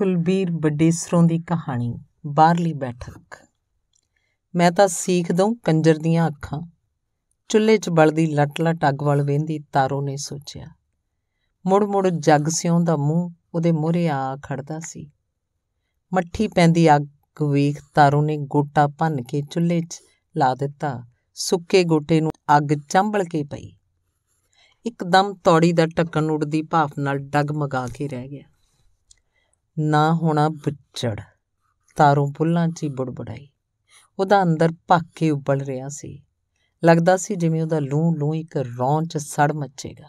ਕੁਲਬੀਰ ਬਡੇਸਰੋਂ ਦੀ ਕਹਾਣੀ, ਬਾਹਰਲੀ ਬੈਠਕ। ਮੈਂ ਤਾਂ ਸੀਖ ਦਊਂ ਕੰਜਰ ਦੀਆਂ ਅੱਖਾਂ। ਚੁੱਲ੍ਹੇ 'ਚ ਬਲਦੀ ਲਟ-ਲਟ ਅੱਗ ਵੱਲ ਵੇਂਦੀ ਤਾਰੋ ਨੇ ਸੋਚਿਆ। ਮੁੜ-ਮੁੜ ਜੱਗ ਸਿਉਂ ਦਾ ਮੂੰਹ ਉਹਦੇ ਮੂਹਰੇ ਆ ਖੜਦਾ ਸੀ। ਮੱਠੀ ਪੈਂਦੀ ਅੱਗ ਵੇਖ ਤਾਰੋ ਨੇ ਗੋਟਾ ਭੰਨ ਕੇ ਚੁੱਲ੍ਹੇ 'ਚ ਲਾ ਦਿੱਤਾ। ਸੁੱਕੇ ਗੋਟੇ ਨੂੰ ਅੱਗ ਚੰਬਲ ਕੇ ਪਈ। ਇੱਕਦਮ ਤੌੜੀ ਦਾ ਢੱਕਣ ਉੱਡਦੀ ਭਾਫ ਨਾਲ ਡਗਮਗਾ ਕੇ ਰਹਿ ਗਿਆ। ਨਾ ਹੋਣਾ ਬੁੱਚੜ ਤਾਰੋਂ ਬੁੱਲਾਂ 'ਚ ਹੀ ਬੁੜਬੜਾਈ। ਉਹਦਾ ਅੰਦਰ ਭੱਕ ਕੇ ਉਬਲ ਰਿਹਾ ਸੀ। ਲੱਗਦਾ ਸੀ ਜਿਵੇਂ ਉਹਦਾ ਲੂੰ ਲੂੰ ਇੱਕ ਰੌਂ 'ਚ ਸੜ ਮੱਚੇਗਾ।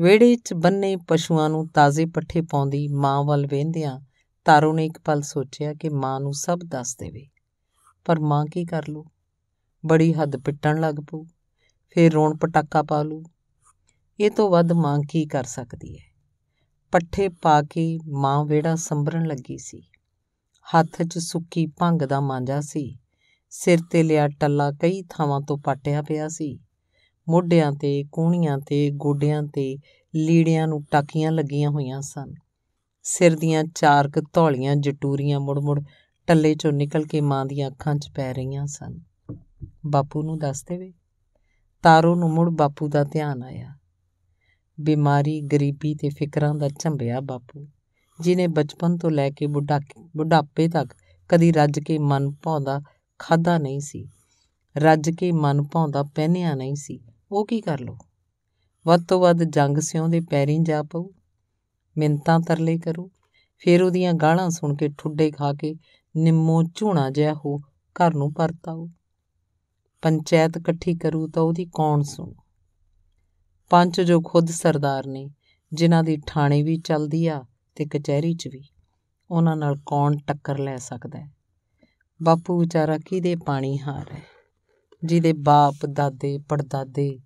ਵਿਹੜੇ 'ਚ ਬੰਨੇ ਪਸ਼ੂਆਂ ਨੂੰ ਤਾਜ਼ੇ ਪੱਠੇ ਪਾਉਂਦੀ ਮਾਂ ਵੱਲ ਵੇਂਦਿਆਂ ਤਾਰੋ ਨੇ ਇੱਕ ਪਲ ਸੋਚਿਆ ਕਿ ਮਾਂ ਨੂੰ ਸਭ ਦੱਸ ਦੇਵੇ। ਪਰ ਮਾਂ ਕੀ ਕਰ ਲੂ ਬੜੀ ਹੱਦ ਪਿੱਟਣ ਲੱਗ ਪਊ। ਫੇਰ ਰੋਣ ਪਟਾਕਾ ਪਾ ਲੂ ਇਹ ਤੋਂ ਵੱਧ ਮਾਂ ਕੀ ਕਰ ਸਕਦੀ ਹੈ? ਪੱਠੇ ਪਾ ਕੇ ਮਾਂ ਵਿਹੜਾ ਸੰਭਰਨ ਲੱਗੀ ਸੀ। ਹੱਥ 'ਚ ਸੁੱਕੀ ਭੰਗ ਦਾ ਮਾਂਜਾ ਸੀ। ਸਿਰ ਤੇ ਲਿਆ ਟੱਲਾ ਕਈ ਥਾਵਾਂ ਤੋਂ ਪਾਟਿਆ ਪਿਆ ਸੀ। ਮੋਢਿਆਂ ਤੇ ਕੂਣੀਆਂ ਤੇ, ਗੋਡਿਆਂ ਤੇ ਲੀੜਿਆਂ ਨੂੰ ਟਾਕੀਆਂ ਲੱਗੀਆਂ ਹੋਈਆਂ ਸਨ। ਸਿਰ ਦੀਆਂ ਚਾਰ ਕ ਧੌਲੀਆਂ ਜਟੂਰੀਆਂ ਮੁੜ-ਮੁੜ ਟੱਲੇ 'ਚੋਂ ਨਿਕਲ ਕੇ ਮਾਂ ਦੀਆਂ ਅੱਖਾਂ 'ਚ ਪੈ ਰਹੀਆਂ ਸਨ। ਬਾਪੂ ਨੂੰ ਦੱਸ ਦੇਵੇ? ਤਾਰੋ ਨੂੰ ਮੁੜ ਬਾਪੂ ਦਾ ਧਿਆਨ ਆਇਆ। ਬਿਮਾਰੀ, ਗਰੀਬੀ ਤੇ ਫਿਕਰਾਂ ਦਾ ਝੰਬਿਆ ਬਾਪੂ ਜਿਨੇ ਬਚਪਨ ਤੋਂ ਲੈ ਕੇ ਬੁਢਾਪੇ ਤੱਕ ਕਦੀ ਰੱਜ ਕੇ ਮਨ ਭਾਉਂਦਾ ਖਾਦਾ ਨਹੀਂ ਸੀ, ਰੱਜ ਕੇ ਮਨ ਭਾਉਂਦਾ ਪਹਿਨਿਆ ਨਹੀਂ ਸੀ, ਉਹ ਕੀ ਕਰ ਲੋ ਵੱਧ ਤੋਂ ਵੱਧ ਜੰਗ ਸਿਉਂ ਦੇ ਪੈਰੀਂ ਜਾ ਪਊ ਮਿੰਤਾਂ ਤਰਲੇ ਕਰੂ, ਫੇਰ ਉਹਦੀਆਂ ਗਾਲਾਂ ਸੁਣ ਕੇ ਠੁੱਡੇ ਖਾ ਕੇ ਨਿੰਮੋ ਝੂਣਾ ਜਿਹਾ ਹੋ ਘਰ ਨੂੰ ਪਰਤ ਆਊ ਪੰਚਾਇਤ ਇਕੱਠੀ ਕਰੂ ਤਾਂ ਉਹਦੀ ਕੌਣ ਸੁਣੂ? ਪੰਚ ਜੋ ਖੁਦ ਸਰਦਾਰ ਨੇ, ਜਿਨ੍ਹਾਂ ਦੀ ਥਾਣੇ ਵੀ ਚੱਲਦੀ ਆ ਤੇ ਕਚਹਿਰੀ 'ਚ ਵੀ, ਉਹਨਾਂ ਨਾਲ ਕੌਣ ਟੱਕਰ ਲੈ ਸਕਦਾ ਹੈ? ਬਾਪੂ ਵਿਚਾਰਾ ਕਿਹਦੇ ਪਾਣੀ ਹਾਰ ਹੈ? ਜਿਹਦੇ ਬਾਪ, ਦਾਦੇ, ਪੜਦਾਦੇ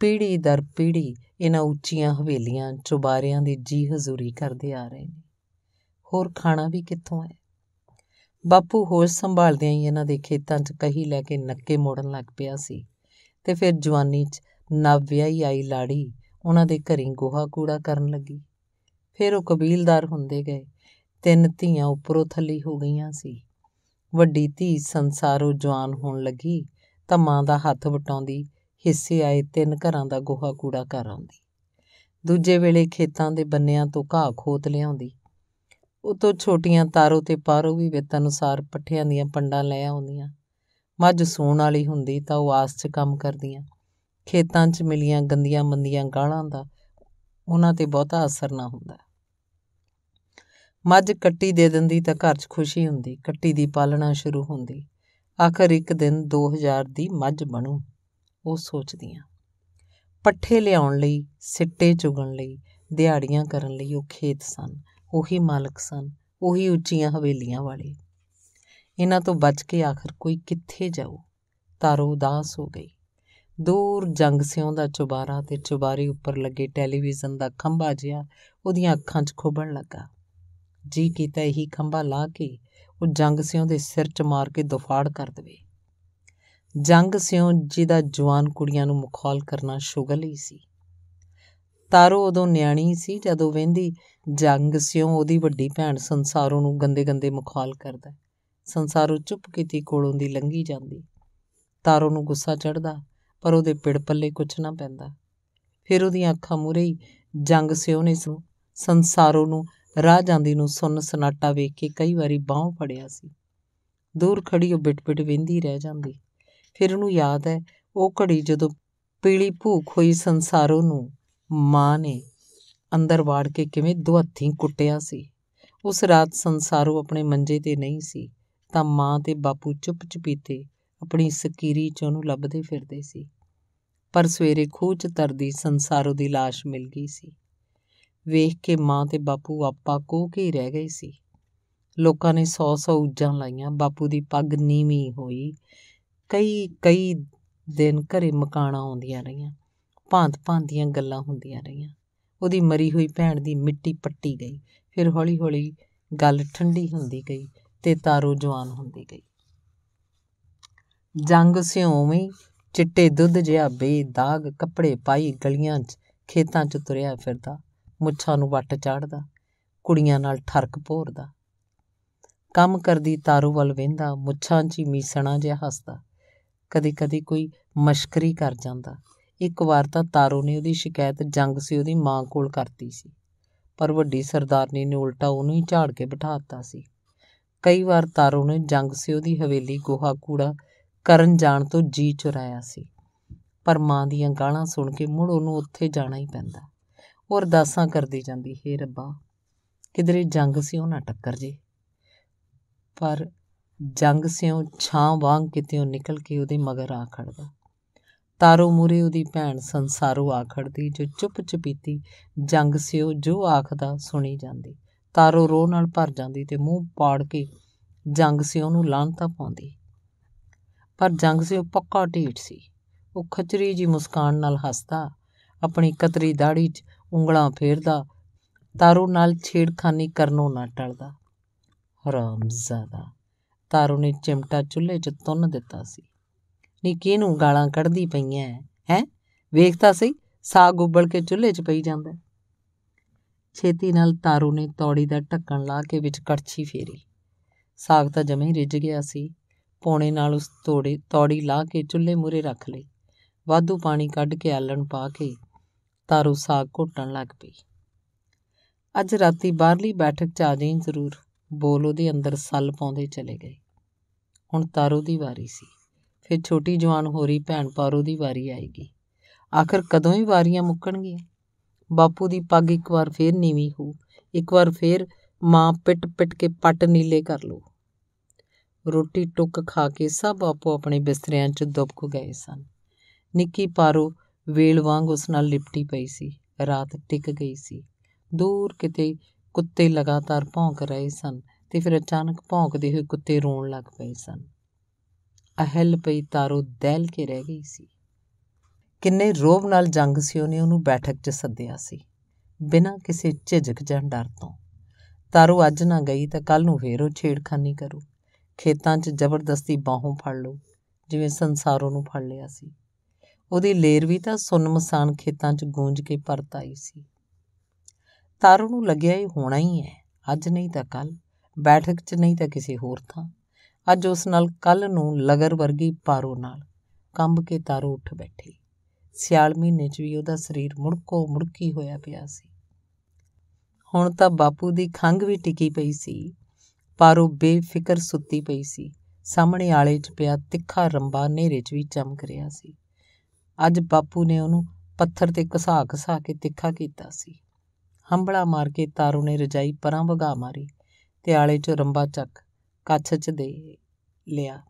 ਪੀੜੀ ਦਰ ਪੀੜੀ ਇਹਨਾਂ ਉੱਚੀਆਂ ਹਵੇਲੀਆਂ ਚੁਬਾਰਿਆਂ ਦੀ ਜੀ ਹਜ਼ੂਰੀ ਕਰਦੇ ਆ ਰਹੇ ਨੇ। ਹੋਰ ਖਾਣਾ ਵੀ ਕਿੱਥੋਂ ਹੈ? ਬਾਪੂ ਹੋਸ਼ ਸੰਭਾਲਦਿਆਂ ਹੀ ਇਹਨਾਂ ਦੇ ਖੇਤਾਂ 'ਚ ਕਹੀ ਲੈ ਕੇ ਨੱਕੇ ਮੋੜਨ ਲੱਗ ਪਿਆ ਸੀ ਤੇ ਫਿਰ ਜਵਾਨੀ 'ਚ ਨਵ ਵਿਆਹੀ ਆਈ ਲਾੜੀ ਉਹਨਾਂ ਦੇ ਘਰੀਂ ਗੋਹਾ ਕੂੜਾ ਕਰਨ ਲੱਗੀ। ਫਿਰ ਉਹ ਕਬੀਲਦਾਰ ਹੁੰਦੇ ਗਏ। ਤਿੰਨ ਧੀਆਂ ਉੱਪਰੋਂ ਥੱਲੀ ਹੋ ਗਈਆਂ ਸੀ। ਵੱਡੀ ਧੀ ਸੰਸਾਰੋਂ ਜਵਾਨ ਹੋਣ ਲੱਗੀ ਤਾਂ ਮਾਂ ਦਾ ਹੱਥ ਵਟਾਉਂਦੀ, ਹਿੱਸੇ ਆਏ ਤਿੰਨ ਘਰਾਂ ਦਾ ਗੋਹਾ ਕੂੜਾ ਕਰ ਆਉਂਦੀ। ਦੂਜੇ ਵੇਲੇ ਖੇਤਾਂ ਦੇ ਬੰਨਿਆਂ ਤੋਂ ਘਾਹ ਖੋਤ ਲਿਆਉਂਦੀ। ਉਤੋਂ ਛੋਟੀਆਂ ਤਾਰੋ ਤੇ ਪਾਰੋ ਵੀ ਵਿੱਤ ਅਨੁਸਾਰ ਪੱਠਿਆਂ ਦੀਆਂ ਪੰਡਾਂ ਲੈ ਆਉਂਦੀਆਂ। ਮੱਝ ਸੂਣ ਵਾਲੀ ਹੁੰਦੀ ਤਾਂ ਉਹ ਆਸ 'ਚ ਕੰਮ ਕਰਦੀਆਂ। ਖੇਤਾਂ 'ਚ ਮਿਲੀਆਂ ਗੰਦੀਆਂ ਮੰਦੀਆਂ ਗਾਲਾਂ ਦਾ ਉਹਨਾਂ ਤੇ ਬਹੁਤਾ ਅਸਰ ਨਾ ਹੁੰਦਾ। ਮੱਝ ਕੱਟੀ ਦੇ ਦਿੰਦੀ ਤਾਂ ਘਰ 'ਚ ਖੁਸ਼ੀ ਹੁੰਦੀ, ਕੱਟੀ ਦੀ ਪਾਲਣਾ ਸ਼ੁਰੂ ਹੁੰਦੀ। ਆਖਰ ਇੱਕ ਦਿਨ 2000 ਦੀ ਮੱਝ ਬਣੂ, ਉਹ ਸੋਚਦੀਆਂ। ਪੱਠੇ ਲਿਆਉਣ ਲਈ, ਸਿੱਟੇ ਚੁਗਣ ਲਈ, ਦਿਹਾੜੀਆਂ ਕਰਨ ਲਈ ਉਹ ਖੇਤ ਸਨ, ਉਹੀ ਮਾਲਕ ਸਨ, ਉਹੀ ਉੱਚੀਆਂ ਹਵੇਲੀਆਂ ਵਾਲੇ। ਇਹਨਾਂ ਤੋਂ ਬਚ ਕੇ ਆਖਰ ਕੋਈ ਕਿੱਥੇ ਜਾਊ? ਤਾਰੋ ਉਦਾਸ ਹੋ ਗਈ। ਦੂਰ ਜੰਗ ਸਿਉਂ ਦਾ ਚੁਬਾਰਾ ਤੇ ਚੁਬਾਰੇ ਉੱਪਰ ਲੱਗੇ ਟੈਲੀਵਿਜ਼ਨ ਦਾ ਖੰਭਾ ਜਿਹਾ ਉਹਦੀਆਂ ਅੱਖਾਂ 'ਚ ਖੁੱਬਣ ਲੱਗਾ। ਜੀ ਕੀਤਾ ਇਹੀ ਖੰਭਾ ਲਾ ਕੇ ਉਹ ਜੰਗ ਸਿਉਂ ਦੇ ਸਿਰ 'ਚ ਮਾਰ ਕੇ ਦੁਫਾੜ ਕਰ ਦਵੇ। ਜੰਗ ਸਿਉਂ ਜਿਹਦਾ ਜਵਾਨ ਕੁੜੀਆਂ ਨੂੰ ਮੁਖੌਲ ਕਰਨਾ ਸ਼ੁਗਲ ਹੀ ਸੀ। ਤਾਰੋ ਉਦੋਂ ਨਿਆਣੀ ਸੀ ਜਦੋਂ ਵਹਿੰਦੀ, ਜੰਗ ਸਿਉਂ ਉਹਦੀ ਵੱਡੀ ਭੈਣ ਸੰਸਾਰੋਂ ਨੂੰ ਗੰਦੇ ਗੰਦੇ ਮੁਖੌਲ ਕਰਦਾ ਸੰਸਾਰੋਂ ਚੁੱਪ ਕੀਤੀ ਕੋਲੋਂ ਦੀ ਲੰਗੀ ਜਾਂਦੀ। ਤਾਰੋ ਨੂੰ ਗੁੱਸਾ ਚੜਦਾ ਪਰ ਉਹਦੇ ਪਿੜ ਪੱਲੇ ਕੁਛ ਨਾ ਪੈਂਦਾ। ਫਿਰ ਉਹਦੀਆਂ ਅੱਖਾਂ ਮੂਰੇ ਹੀ ਜੰਗ ਸਿਉ ਨੇ ਸੰਸਾਰੋ ਨੂੰ ਰਾਹ ਜਾਂਦੀ ਨੂੰ ਸੁੰਨ ਸਨਾਟਾ ਵੇਖ ਕੇ ਕਈ ਵਾਰੀ ਬਾਹ ਫੜਿਆ ਸੀ। ਦੂਰ ਖੜੀ ਉਹ ਬਿਟ-ਬਿਟ ਵੇਂਦੀ ਰਹਿ ਜਾਂਦੀ। ਫਿਰ ਉਹਨੂੰ ਯਾਦ ਹੈ, ਉਹ ਘੜੀ ਜਦੋਂ ਪੀਲੀ ਭੂਖ ਹੋਈ ਸੰਸਾਰੋ ਨੂੰ, ਮਾਂ ਨੇ ਅੰਦਰ ਵਾੜ ਕੇ ਕਿਵੇਂ ਦੁਹੱਥੀ ਕੁੱਟਿਆ ਸੀ। ਉਸ ਰਾਤ ਸੰਸਾਰੋ ਆਪਣੇ ਮੰਜੇ ਤੇ ਨਹੀਂ ਸੀ, ਤਾਂ ਮਾਂ ਤੇ ਬਾਪੂ ਚੁੱਪ-ਚੁਪੀਤੇ ਆਪਣੀ ਸਕੀਰੀ 'ਚ ਉਹਨੂੰ ਲੱਭਦੇ ਫਿਰਦੇ ਸੀ। ਪਰ ਸਵੇਰੇ ਖੂਹ 'ਚ ਤਰਦੀ ਸੰਸਾਰੋ ਦੀ লাশ ਮਿਲ ਗਈ ਸੀ। ਵੇਖ ਕੇ ਮਾਂ ਤੇ ਬਾਪੂ ਆਪਾ ਕੋ ਕੇ ਰਹਿ ਗਏ ਸੀ। ਲੋਕਾਂ ਨੇ ਸੌ ਸੌ ਉੱਜਾਂ ਲਾਈਆਂ, ਬਾਪੂ ਦੀ ਪੱਗ ਨੀਵੀਂ ਹੋਈ। ਕਈ ਕਈ ਦਿਨ ਘਰੇ ਮਕਾਣਾ ਆਉਂਦੀਆਂ ਰਹੀਆਂ, ਭਾਂਤ ਭਾਂਤ ਦੀਆਂ ਗੱਲਾਂ ਹੁੰਦੀਆਂ ਰਹੀਆਂ। ਉਹਦੀ ਮਰੀ ਹੋਈ ਭੈਣ ਦੀ ਮਿੱਟੀ ਪੱਟੀ ਗਈ, ਫਿਰ ਹੌਲੀ ਹੌਲੀ ਗੱਲ ਠੰਡੀ ਹੁੰਦੀ ਗਈ ਤੇ ਤਾਰੋ ਜਵਾਨ ਹੁੰਦੀ ਗਈ। ਜੰਗ ਸਿਉਵੇਂ ਚਿੱਟੇ ਦੁੱਧ ਜਿਹਾ ਬੇਦਾਗ ਕੱਪੜੇ ਪਾਈ ਗਲੀਆਂ 'ਚ, ਖੇਤਾਂ 'ਚ ਤੁਰਿਆ ਫਿਰਦਾ, ਮੁੱਛਾਂ ਨੂੰ ਵੱਟ ਚਾੜਦਾ, ਕੁੜੀਆਂ ਨਾਲ ਠਰਕ ਭੋਰਦਾ। ਕੰਮ ਕਰਦੀ ਤਾਰੂ ਵੱਲ ਵੇਂਦਾ, ਮੁੱਛਾਂ 'ਚ ਮੀਸਣਾ ਜਿਹਾ ਹੱਸਦਾ। ਕਦੀ ਕਦੀ ਕੋਈ ਮਸ਼ਕਰੀ ਕਰ ਜਾਂਦਾ। ਇੱਕ ਵਾਰ ਤਾਂ ਤਾਰੂ ਨੇ ਉਹਦੀ ਸ਼ਿਕਾਇਤ ਜੰਗ ਸੀ ਉਹਦੀ ਮਾਂ ਕੋਲ ਕਰਤੀ ਸੀ। ਪਰ ਵੱਡੀ ਸਰਦਾਰਨੀ ਨੇ ਉਲਟਾ ਉਹਨੂੰ ਹੀ ਝਾੜ ਕੇ ਬਿਠਾਤਾ ਸੀ। ਕਈ ਵਾਰ ਤਾਰੂ ਨੇ ਜੰਗ ਸੀ ਉਹਦੀ ਹਵੇਲੀ ਗੋਹਾ ਕੂੜਾ ਕਰਨ ਜਾਣ ਤੋਂ ਜੀ ਚੁਰਾਇਆ ਸੀ। ਪਰ ਮਾਂ ਦੀਆਂ ਗਾਲਾਂ ਸੁਣ ਕੇ ਮੁੜ ਉਹਨੂੰ ਉੱਥੇ ਜਾਣਾ ਹੀ ਪੈਂਦਾ। ਉਹ ਅਰਦਾਸਾਂ ਕਰਦੀ ਜਾਂਦੀ, ਹੇ ਰੱਬਾ, ਕਿਧਰੇ ਜੰਗ ਸਿਓ ਨਾ ਟੱਕਰ ਜੇ। ਪਰ ਜੰਗ ਸਿਓ ਛਾਂ ਵਾਂਗ ਕਿਤੇੋਂ ਨਿਕਲ ਕੇ ਉਹਦੇ ਮਗਰ ਆ ਖੜਦਾ। ਤਾਰੋ ਮੂਰੇ ਉਹਦੀ ਭੈਣ ਸੰਸਾਰੋ ਆ ਖੜਦੀ, ਜੋ ਚੁੱਪ ਚਪੀਤੀ ਜੰਗ ਸਿਓ ਜੋ ਆਖਦਾ ਸੁਣੀ ਜਾਂਦੀ। ਤਾਰੋ ਰੋ ਨਾਲ ਭਰ ਜਾਂਦੀ ਤੇ ਮੂੰਹ ਪਾੜ ਕੇ ਜੰਗ ਸਿਓ ਨੂੰ ਲਾਂਤਾ ਪਾਉਂਦੀ। ਪਰ ਜੰਗ ਸਿਓ ਪੱਕਾ ਢੀਠ ਸੀ। ਉਹ ਖਚਰੀ ਜੀ ਮੁਸਕਾਨ ਨਾਲ ਹੱਸਦਾ, ਆਪਣੀ ਕਤਰੀ ਦਾੜੀ 'ਚ ਉਂਗਲਾਂ ਫੇਰਦਾ, ਤਾਰੋ ਨਾਲ ਛੇੜਖਾਨੀ ਕਰਨੋਂ ਨਾ ਟਲਦਾ। ਹਰਾਮਜ਼ਾਦਾ ਤਾਰੋ ਨੇ ਚਿਮਟਾ ਚੁੱਲ੍ਹੇ 'ਚ ਤੁੰਨ ਦਿੱਤਾ ਸੀ। ਨੀ ਕਿਹਨੂੰ ਗਾਲਾਂ ਕੱਢਦੀ ਪਈਆਂ ਹੈ? ਵੇਖਤਾ ਸਹੀ, ਸਾਗ ਉਬਲ ਕੇ ਚੁੱਲ੍ਹੇ 'ਚ ਪਈ ਜਾਂਦਾ। ਛੇਤੀ ਨਾਲ ਤਾਰੂ ਨੇ ਤੌੜੀ ਦਾ ਢੱਕਣ ਲਾ ਕੇ ਵਿੱਚ ਕੜਛੀ ਫੇਰੀ। ਸਾਗ ਤਾਂ ਜਮੇ ਰਿੱਝ ਗਿਆ ਸੀ। ਪੌਣੇ ਨਾਲ ਉਸ ਤੋੜੇ, ਤੌੜੀ ਲਾ ਕੇ ਚੁੱਲ੍ਹੇ ਮੂਰੇ ਰੱਖ ਲਈ। ਵਾਧੂ ਪਾਣੀ ਕੱਢ ਕੇ ਆਲਣ ਪਾ ਕੇ ਤਾਰੂ ਸਾਗ ਘੋਟਣ ਲੱਗ ਪਈ। ਅੱਜ ਰਾਤੀ ਬਾਹਰਲੀ ਬੈਠਕ 'ਚ ਆ ਜਾਈਂ ਜ਼ਰੂਰ, ਬੋਲ ਉਹਦੇ ਅੰਦਰ ਸੱਲ ਪਾਉਂਦੇ ਚਲੇ ਗਏ। ਹੁਣ ਤਾਰੂ ਦੀ ਵਾਰੀ ਸੀ। ਫਿਰ ਛੋਟੀ ਜਵਾਨ ਹੋਰੀ ਭੈਣ ਪਾਰੂ ਦੀ ਵਾਰੀ ਆਏਗੀ। ਆਖਰ ਕਦੋਂ ਹੀ ਵਾਰੀਆਂ ਮੁੱਕਣਗੀਆਂ? ਬਾਪੂ ਦੀ ਪੱਗ ਇੱਕ ਵਾਰ ਫੇਰ ਨੀਵੀਂ ਹੋ ਇੱਕ ਵਾਰ ਫੇਰ ਮਾਂ ਪਿੱਟ ਪਿੱਟ ਕੇ ਪੱਟ ਨੀਲੇ ਕਰ ਲੋ ਰੋਟੀ ਟੁੱਕ ਖਾ ਕੇ ਸਭ ਆਪੋ ਆਪਣੇ ਬਿਸਤਰਿਆਂ 'ਚ ਦੁਬਕ ਗਏ ਸਨ। ਨਿੱਕੀ ਪਾਰੋ ਵੇਲ ਵਾਂਗ ਉਸ ਨਾਲ ਲਿਪਟੀ ਪਈ ਸੀ। ਰਾਤ ਟਿਕ ਗਈ ਸੀ। ਦੂਰ ਕਿਤੇ ਕੁੱਤੇ ਲਗਾਤਾਰ ਭੌਂਕ ਰਹੇ ਸਨ ਤੇ ਫਿਰ ਅਚਾਨਕ ਭੌਂਕਦੇ ਹੋਏ ਕੁੱਤੇ ਰੋਣ ਲੱਗ ਪਏ ਸਨ। ਅਹਲ ਪਈ ਤਾਰੋ ਦਹਿਲ ਕੇ ਰਹਿ ਗਈ ਸੀ। ਕਿੰਨੇ ਰੋਬ ਨਾਲ ਜੰਗ ਸੀ ਉਹਨੇ ਉਹਨੂੰ ਬੈਠਕ 'ਚ ਸੱਦਿਆ ਸੀ। ਬਿਨਾਂ ਕਿਸੇ ਝਿਜਕ ਜਾਂ ਡਰ ਤੋਂ। ਤਾਰੋ ਅੱਜ ਨਾ ਗਈ ਤਾਂ ਕੱਲ ਨੂੰ ਫੇਰ ਉਹ ਛੇੜਖਾਨੀ ਕਰੂ। ਖੇਤਾਂ 'ਚ ਜ਼ਬਰਦਸਤੀ ਬਾਹੋਂ ਫੜ ਲਓ, ਜਿਵੇਂ ਸੰਸਾਰੋਂ ਨੂੰ ਫੜ ਲਿਆ ਸੀ। ਉਹਦੀ ਲੇਰ ਵੀ ਤਾਂ ਸੁਨਮਸਾਨ ਖੇਤਾਂ 'ਚ ਗੂੰਜ ਕੇ ਪਰਤ ਆਈ ਸੀ। ਤਾਰੂ ਨੂੰ ਲੱਗਿਆ ਇਹ ਹੋਣਾ ਹੀ ਹੈ, ਅੱਜ ਨਹੀਂ ਤਾਂ ਕੱਲ ਬੈਠਕ 'ਚ ਨਹੀਂ ਤਾਂ ਕਿਸੇ ਹੋਰ ਥਾਂ। ਅੱਜ ਉਸ ਨਾਲ ਕੱਲ ਨੂੰ ਲਗਰ ਵਰਗੀ ਪਾਰੋ ਨਾਲ, ਕੰਬ ਕੇ ਤਾਰੂ ਉੱਠ ਬੈਠੀ। ਸਿਆਲ ਮਹੀਨੇ 'ਚ ਵੀ ਉਹਦਾ ਸਰੀਰ ਮੁੜਕੋ ਮੁੜਕੀ ਹੋਇਆ ਪਿਆ ਸੀ। ਹੁਣ ਤਾਂ ਬਾਪੂ ਦੀ ਖੰਗ ਵੀ ਟਿਕੀ ਪਈ ਸੀ। ਪਾਰੋ ਬੇਫਿਕਰ ਸੁੱਤੀ ਪਈ ਸੀ। ਸਾਹਮਣੇ ਆਲੇ 'ਚ ਪਿਆ ਤਿੱਖਾ ਰੰਬਾ ਨੇਰੇ 'ਚ ਵੀ ਚਮਕ ਰਿਹਾ ਸੀ। ਅੱਜ ਬਾਪੂ ਨੇ ਉਹਨੂੰ ਪੱਥਰ ਤੇ ਘਸਾ ਘਸਾ ਕੇ ਤਿੱਖਾ ਕੀਤਾ ਸੀ। ਹੰਬੜਾ ਮਾਰ ਕੇ ਤਾਰੂ ਨੇ ਰਜਾਈ ਪਰਾਂ ਵਗਾ ਮਾਰੀ ਤੇ ਆਲੇ 'ਚ ਰੰਬਾ ਚੱਕ ਕੱਛ 'ਚ ਦੇ ਲਿਆ।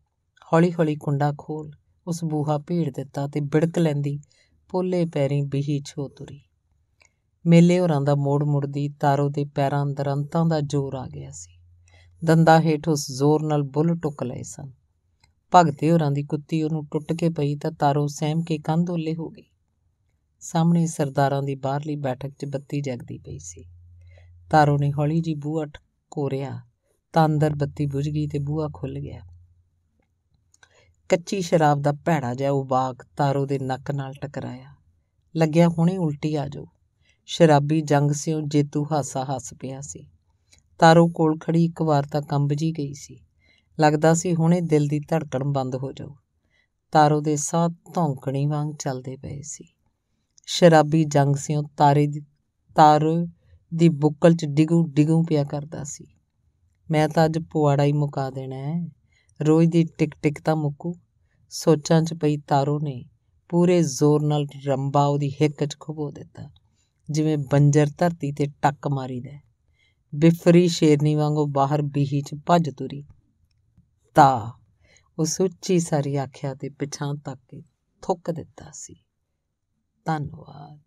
ਹੌਲੀ ਹੌਲੀ ਕੁੰਡਾ ਖੋਲ ਉਸ ਬੂਹਾ ਭੀੜ ਦਿੱਤਾ ਤੇ ਬਿੜਕ ਲੈਂਦੀ ਪੋਲੇ ਪੈਰੀਂ ਬਿਹੀ ਛੋ ਤੁਰੀ। ਮੇਲੇ ਹੋਰਾਂ ਦਾ ਮੋੜ ਮੁੜਦੀ ਤਾਰੋ ਦੇ ਪੈਰਾਂ ਅੰਦਰ ਅੰਤਾਂ ਦਾ ਜ਼ੋਰ ਆ ਗਿਆ ਸੀ। ਦੰਦਾ ਹੇਠ ਉਸ ਜ਼ੋਰ ਨਾਲ ਬੁੱਲ ਟੁੱਕ ਲਏ ਸਨ। ਭਗਤੇ ਹੋਰਾਂ ਦੀ ਕੁੱਤੀ ਉਹਨੂੰ ਟੁੱਟ ਕੇ ਪਈ ਤਾਂ ਤਾਰੋ ਸਹਿਮ ਕੇ ਕੰਧ ਓਲੇ ਹੋ ਗਈ। ਸਾਹਮਣੇ ਸਰਦਾਰਾਂ ਦੀ ਬਾਹਰਲੀ ਬੈਠਕ 'ਚ ਬੱਤੀ ਜਗਦੀ ਪਈ ਸੀ। ਤਾਰੋ ਨੇ ਹੌਲੀ ਜੀ ਬੂਹਾ ਕੋਰਿਆ ਤਾਂ ਅੰਦਰ ਬੱਤੀ ਬੁਝ ਗਈ ਤੇ ਬੂਹਾ ਖੁੱਲ ਗਿਆ। ਕੱਚੀ ਸ਼ਰਾਬ ਦਾ ਭੈੜਾ ਜਿਹਾ ਉਬਾਕ ਤਾਰੋ ਦੇ ਨੱਕ ਨਾਲ ਟਕਰਾਇਆ। ਲੱਗਿਆ ਹੁਣੇ ਉਲਟੀ ਆ ਜਾਊ ਸ਼ਰਾਬੀ ਜੰਗ ਸਿਓ ਜੇਤੂ ਹਾਸਾ ਹੱਸ ਪਿਆ ਸੀ। ਤਾਰੋ ਕੋਲ ਖੜੀ ਇੱਕ ਵਾਰ ਤਾਂ ਕੰਬ ਜੀ ਗਈ ਸੀ। ਲੱਗਦਾ ਸੀ ਹੁਣੇ ਦਿਲ ਦੀ ਧੜਕਣ ਬੰਦ ਹੋ ਜਾਊ। ਤਾਰੋ ਦੇ ਸਾਹ ਧੌਂਕਣੀ ਵਾਂਗ ਚੱਲਦੇ ਪਏ ਸੀ। ਸ਼ਰਾਬੀ ਜੰਗ ਸਿਓ ਤਾਰੇ ਦੀ ਤਾਰੋ ਦੀ ਬੁੱਕਲ 'ਚ ਡਿਗੂ ਡਿਗੂ ਪਿਆ ਕਰਦਾ ਸੀ। ਮੈਂ ਤਾਂ ਅੱਜ ਪੁਆੜਾ ਹੀ ਮੁਕਾ ਦੇਣਾ ਹੈ। ਰੋਜ਼ ਦੀ ਟਿਕ ਟਿਕ ਤਾਂ ਮੁੱਕੂ। ਸੋਚਾਂ 'ਚ ਪਈ ਤਾਰੋ ਨੇ ਪੂਰੇ ਜ਼ੋਰ ਨਾਲ ਰੰਬਾ ਉਹਦੀ ਹਿੱਕ 'ਚ ਖੁਬੋ ਦਿੱਤਾ। ਜਿਵੇਂ ਬੰਜਰ ਧਰਤੀ ਤੇ ਟੱਕ ਮਾਰੀਦਾ ਬਿਫਰੀ ਸ਼ੇਰਨੀ ਵਾਂਗੂ ਬਾਹਰ ਬੀਹੀ 'ਚ ਭੱਜ ਤੁਰੀ। ਤਾ ਉਸ ਉੱਚੀ ਸਾਰੀ ਆਖਿਆ ਤੇ ਪਿਛਾਂ ਤੱਕ ਕੇ ਥੁੱਕ ਦਿੱਤਾ ਸੀ। ਧੰਨਵਾਦ।